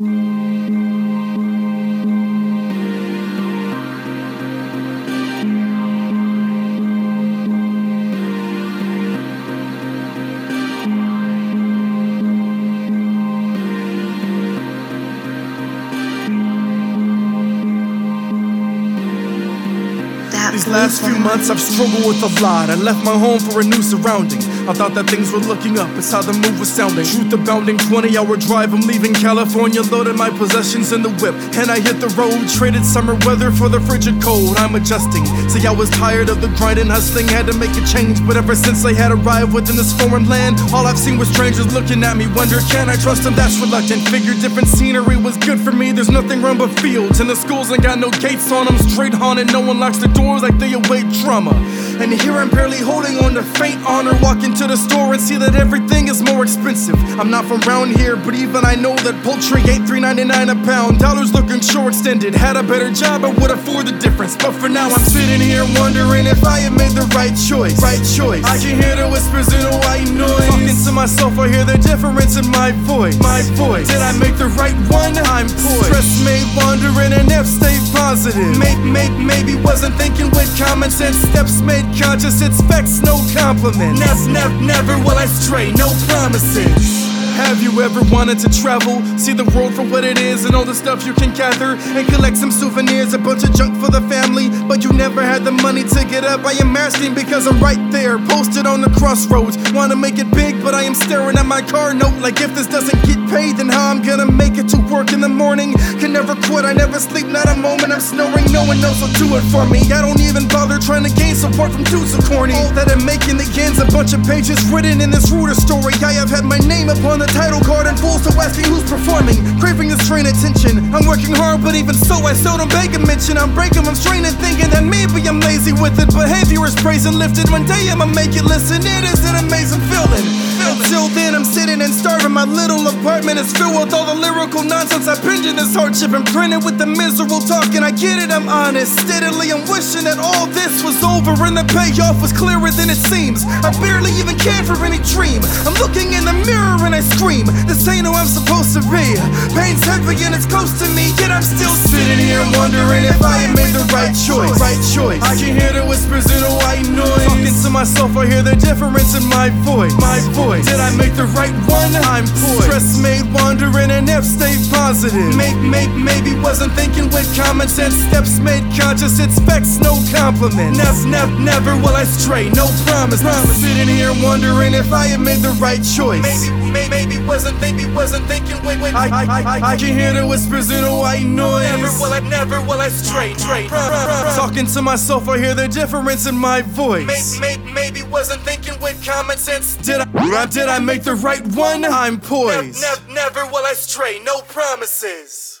These last few months I've struggled with a lot. I left my home for a new surrounding. I thought that things were looking up, it's how the move was sounding. Truth abounding, 20 hour drive, I'm leaving California, loaded my possessions in the whip. And I hit the road, traded summer weather for the frigid cold. I'm adjusting. See, I was tired of the grind and hustling, had to make a change. But ever since I had arrived within this foreign land, all I've seen was strangers looking at me, wonder, can I trust them? That's reluctant. Figured different scenery was good for me, there's nothing wrong but fields. And the schools ain't got no gates on them, straight haunted, no one locks the doors like they await drama. And here I'm barely holding on to faint honor. Walk into the store and see that everything is more expensive. I'm not from around here, but even I know that poultry ain't $3.99 a pound. Dollars looking short extended. Had a better job, I would afford the difference. But for now, I'm sitting here wondering if I have made the right choice. Right choice. I can hear the whispers in a white noise. Talking to myself, I hear the difference in my voice. My voice. Did I make the right one? I'm poised. Stress made wandering and F stay positive. Maybe, maybe, maybe wasn't thinking with common sense. Steps made conscious, it's facts, no compliments. Never, never, never will I stray, no promises. Have you ever wanted to travel? See the world for what it is and all the stuff you can gather and collect some souvenirs, a bunch of junk for the family. But you never had the money to get up. I am asking because I'm right there, posted on the crossroads. Wanna make it big, but I am staring at my car note like if this doesn't get paid, then how I'm gonna make it to work in the quit, I never sleep, not a moment I'm snoring. No one else will do it for me. I don't even bother trying to gain support from dudes so corny. All that I'm making ends, a bunch of pages written in this ruder story. I have had my name upon the title card and fools to asking who's performing. Craving this train attention. I'm working hard, but even so, I still don't beg a mention. I'm breaking, I'm straining, thinking that maybe I'm lazy with it. Behavior is praised and lifted. One day I'ma make it listen. It is an amazing feeling. Until then, sitting and starving. My little apartment is filled with all the lyrical nonsense I penned in this hardship and printed with the miserable talk. And I get it, I'm honest. Steadily, I'm wishing that all this was over and the payoff was clearer than it seems. I barely even cared for any dream. I'm looking in the mirror and I scream. This ain't who I'm supposed to be. Pain's heavy and it's close to me, yet I'm still sitting here wondering if I made the right choice. Right choice. I can hear the whispers in a white noise. Talking to myself, I hear the difference in my voice. My voice. Did I make the right one? I'm poised. Stress made wandering and F stay positive. Maybe, maybe, maybe wasn't thinking with common sense. Steps made conscious, it's facts, no compliment. Never, never, never will I stray, no promise. promise. Sitting here wondering if I had made the right choice. Maybe, maybe, maybe wasn't, maybe wasn't thinking. Wait, wait, I, I, I, I can hear the whispers in a white noise. Never will I, never will I stray, stray. Talking to myself, I hear the difference in my voice. Maybe, maybe, maybe wasn't thinking with common sense. Did I, did I make the right one? I'm poised. Never, never will I stray, no promises.